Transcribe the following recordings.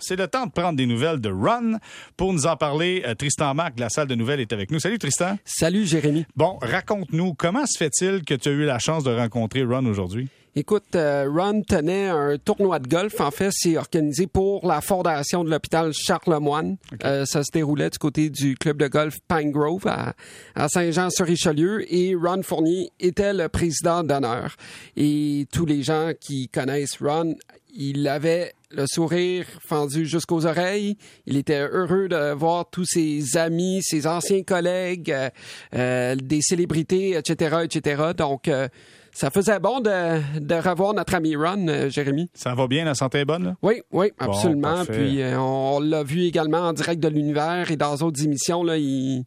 C'est le temps de prendre des nouvelles de Run. Pour nous en parler, euh, Tristan Marc de la salle de nouvelles est avec nous. Salut Tristan. Salut Jérémy. Bon, raconte-nous, comment se fait-il que tu as eu la chance de rencontrer Run aujourd'hui? Écoute, euh, Ron tenait un tournoi de golf. En fait, c'est organisé pour la fondation de l'hôpital Charlemagne. Euh, ça se déroulait du côté du club de golf Pine Grove à, à Saint-Jean-sur-Richelieu et Ron Fournier était le président d'honneur. Et tous les gens qui connaissent Ron, il avait le sourire fendu jusqu'aux oreilles. Il était heureux de voir tous ses amis, ses anciens collègues, euh, euh des célébrités, etc., etc. Donc, euh, ça faisait bon de, de revoir notre ami Ron, euh, Jérémy. Ça va bien, la santé est bonne? Là? Oui, oui, absolument. Puis euh, on, l'a vu également en direct de l'univers et dans d'autres émissions. Là, il,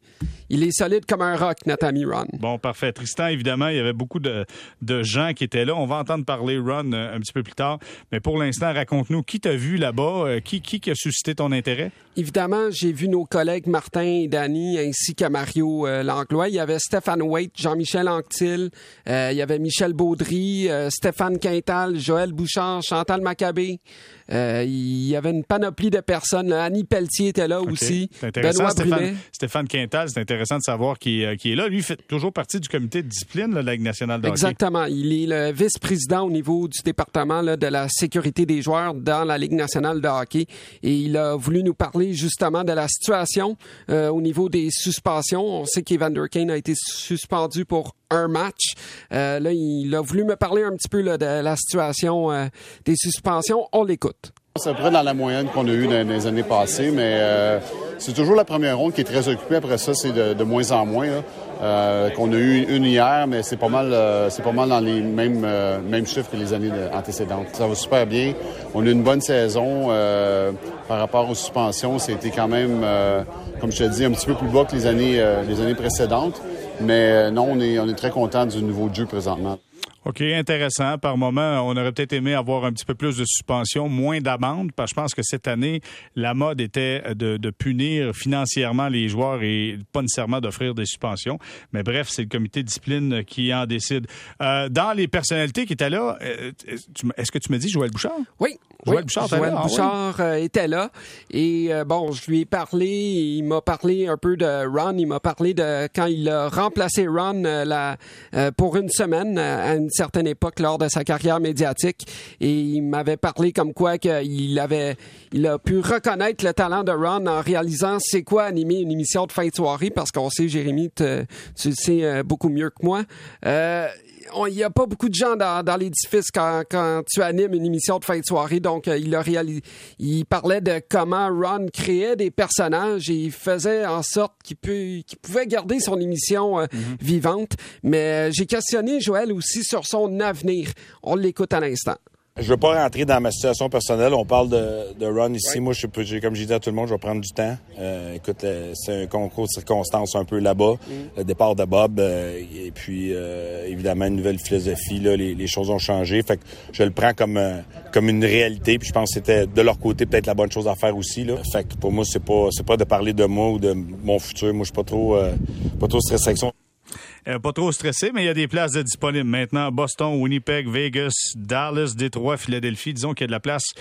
il est solide comme un rock, notre ami Ron. Bon, parfait. Tristan, évidemment, il y avait beaucoup de, de gens qui étaient là. On va entendre parler Ron euh, un petit peu plus tard. Mais pour l'instant, raconte-nous, qui t'a vu là-bas? Qui, qui, qui a suscité ton intérêt? Évidemment, j'ai vu nos collègues Martin et Danny ainsi que Mario euh, Langlois. Il y avait Stéphane Waite, Jean-Michel Anctil, il y avait Michel Baudry, euh, Stéphane Quintal, Joël Bouchard, Chantal Maccabé. Euh, il y avait une panoplie de personnes. Annie Pelletier était là aussi. Benoît Stéphane, Stéphane Quintal, c'est intéressant de savoir qui, euh, qui, est là. Lui, fait toujours partie du comité de discipline de la Ligue nationale de Exactement. Il est le vice-président au niveau du département là, de la sécurité des joueurs dans la Ligue nationale de hockey. Et il a voulu nous parler justement de la situation euh, au niveau des suspensions. On sait qu'Evander Kane a été suspendu pour un match. Euh, là, il a voulu me parler un petit peu là, de la situation euh, des suspensions. On l'écoute. C'est à peu près dans la moyenne qu'on a eu dans les années passées, mais euh, c'est toujours la première ronde qui est très occupée. Après ça, c'est de, de, moins en moins. Euh, qu'on a eu une hier, mais c'est pas mal, euh, c'est pas mal dans les mêmes euh, mêmes chiffres que les années antécédentes. Ça va super bien. On a une bonne saison par rapport aux suspensions. C'était quand même, comme je te dis, un petit peu plus bas que les années les années précédentes. Mais non, on est on est très content du nouveau jeu présentement. OK, intéressant. Par moment, on aurait peut-être aimé avoir un petit peu plus de suspension, moins d'amende, parce que je pense que cette année, la mode était de, de, punir financièrement les joueurs et pas nécessairement d'offrir des suspensions. Mais bref, c'est le comité de discipline qui en décide. Euh, dans les personnalités qui étaient là, euh, est-ce que tu me dis Joël Bouchard? Oui. Joël Bouchard, Joël là? Bouchard ah, oui? était là. Et euh, bon, je lui ai parlé, il m'a parlé un peu de Ron, il m'a parlé de quand il a remplacé Ron euh, la, euh, pour une semaine à une certaine époque lors de sa carrière médiatique. Et il m'avait parlé comme quoi qu'il avait, il a pu reconnaître le talent de Ron en réalisant c'est quoi animer une émission de fin de soirée parce qu'on sait, Jérémy, tu le sais beaucoup mieux que moi. Euh, il n'y a pas beaucoup de gens dans, dans l'édifice quand, quand, tu animes une émission de fin de soirée. Donc, euh, il, a réalisé, il parlait de comment Ron créait des personnages et il faisait en sorte qu'il, peut, qu'il pouvait garder son émission euh, mm-hmm. vivante. Mais euh, j'ai questionné Joël aussi sur son avenir. On l'écoute à l'instant. Je veux pas rentrer dans ma situation personnelle. On parle de, de run ici. Ouais. Moi, je peux, comme j'ai dit à tout le monde, je vais prendre du temps. Euh, écoute, euh, c'est un concours de circonstances un peu là-bas. Mm. Le départ de Bob, euh, et puis euh, évidemment une nouvelle philosophie. Là, les, les, choses ont changé. Fait que je le prends comme euh, comme une réalité. Puis je pense que c'était de leur côté peut-être la bonne chose à faire aussi. Là. Fait que pour moi, c'est pas c'est pas de parler de moi ou de mon futur. Moi, je suis pas trop euh, pas trop stressé avec ça. Euh, pas trop stressé, mais il y a des places disponibles maintenant. Boston, Winnipeg, Vegas, Dallas, Détroit, Philadelphie. Disons qu'il y a de la place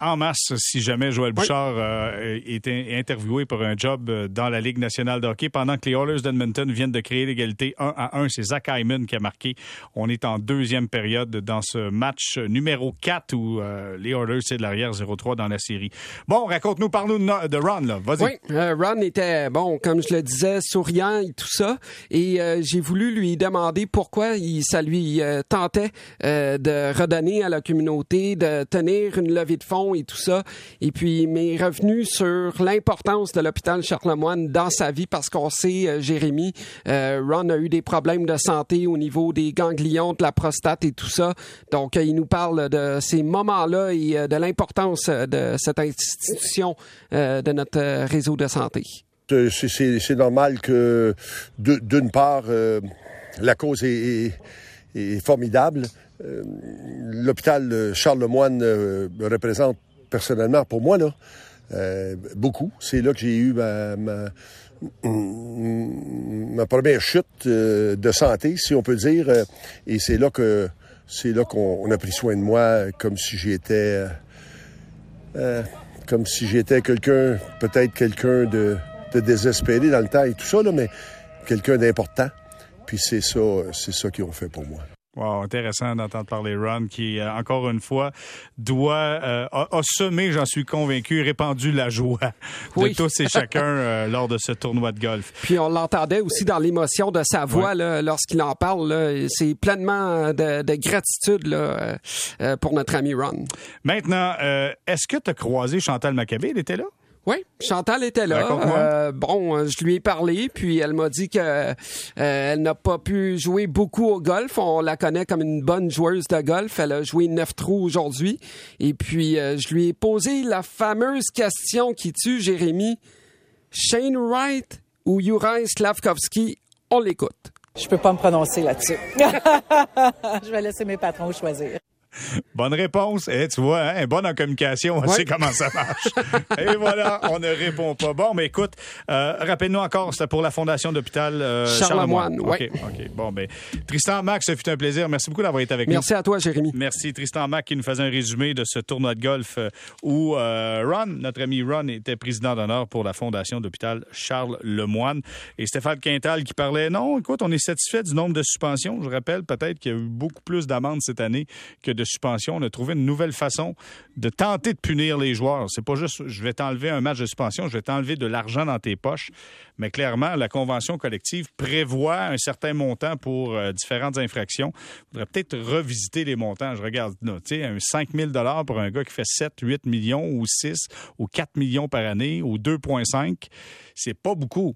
en masse si jamais Joël Bouchard oui. euh, est interviewé pour un job euh, dans la Ligue nationale de hockey. Pendant que les Oilers d'Edmonton viennent de créer l'égalité 1 à 1, c'est Zach Hyman qui a marqué. On est en deuxième période dans ce match numéro 4 où euh, les Oilers, c'est de l'arrière 0-3 dans la série. Bon, raconte-nous, parle-nous de, de, Ron, là. Vas-y. Oui, euh, Ron était, bon, comme je le disais, souriant et tout ça. Et euh, j'ai voulu lui demander pourquoi il, ça lui euh, tentait de redonner à la communauté, de tenir une levée de fonds et tout ça. Et puis, mes revenus sur l'importance de l'hôpital Charlemagne dans sa vie parce qu'on sait, euh, Jérémy, euh, Ron a eu des problèmes de santé au niveau des ganglions, de la prostate et tout ça. Donc, euh, il nous parle de ces moments-là et de l'importance de cette institution de notre réseau de santé. C'est normal que, d'une part, la cause est, formidable. L'hôpital Charlemagne euh, représente personnellement pour moi là euh, beaucoup. C'est là que j'ai eu ma, ma, première chute euh, de santé, si on peut dire, et c'est là que c'est là qu'on a pris soin de moi comme si j'étais comme si j'étais quelqu'un, peut-être quelqu'un de, de désespéré dans le temps et tout ça, là, mais quelqu'un d'important. Puis c'est ça, c'est ça qu'ils ont fait pour moi. Wow, intéressant d'entendre parler Ron qui, euh, encore une fois, doit, euh, a, a semé, j'en suis convaincu, répandu la joie de tous et chacun euh, lors de ce tournoi de golf. Puis on l'entendait aussi dans l'émotion de sa voix lorsqu'il en parle. C'est pleinement de, de gratitude là, euh, pour notre ami Ron. Maintenant, est-ce que tu as croisé Chantal Maccabé? Elle était là? Oui, Chantal était là. Euh, bon, euh, je lui ai parlé, puis elle m'a dit que euh, elle n'a pas pu jouer beaucoup au golf. On la connaît comme une bonne joueuse de golf. Elle a joué neuf trous aujourd'hui. Et puis, euh, je lui ai posé la fameuse question qui tue Jérémy. Shane Wright ou Juraj Slavkovski? On l'écoute. Je peux pas me prononcer là-dessus. je vais laisser mes patrons choisir. Bonne réponse. Eh, tu vois, hein, bonne en communication, on Ouais. sait comment ça marche. Et voilà, on ne répond pas. Bon, mais écoute, euh, rappelle-nous encore, c'était pour la Fondation d'hôpital euh, Charlemagne, ouais. OK, OK. Bon, ben, Tristan Mac, ce fut un plaisir. Merci beaucoup d'avoir été avec nous. Merci à toi, Jérémy. Merci Tristan Mac qui nous faisait un résumé de ce tournoi de golf euh, où euh, Ron, notre ami Ron, était président d'honneur pour la Fondation d'hôpital Charles Lemoine. Et Stéphane Quintal qui parlait, non, écoute, on est satisfait du nombre de suspensions. Je rappelle peut-être qu'il y a eu beaucoup plus d'amendes cette année que de suspensions. On a trouvé une nouvelle façon de tenter de punir les joueurs. C'est pas juste, je vais t'enlever un match de suspension, je vais t'enlever de l'argent dans tes poches. Mais clairement, la convention collective prévoit un certain montant pour euh, différentes infractions. Il faudrait peut-être revisiter les montants. Je regarde, là, tu sais, un 5 000 pour un gars qui fait 7, 8 millions ou 6 ou 4 millions par année ou 2,5, c'est pas beaucoup.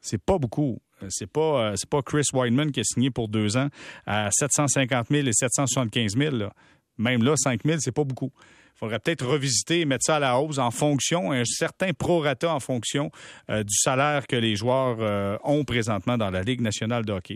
C'est pas beaucoup. Euh, C'est pas, euh, pas Chris Weidman qui a signé pour deux ans à 750 000 et 775 000. là. Même là, 5 000, c'est pas beaucoup. Il faudrait peut-être revisiter et mettre ça à la hausse en fonction, un certain prorata en fonction euh, du salaire que les joueurs ont présentement dans la Ligue nationale de hockey.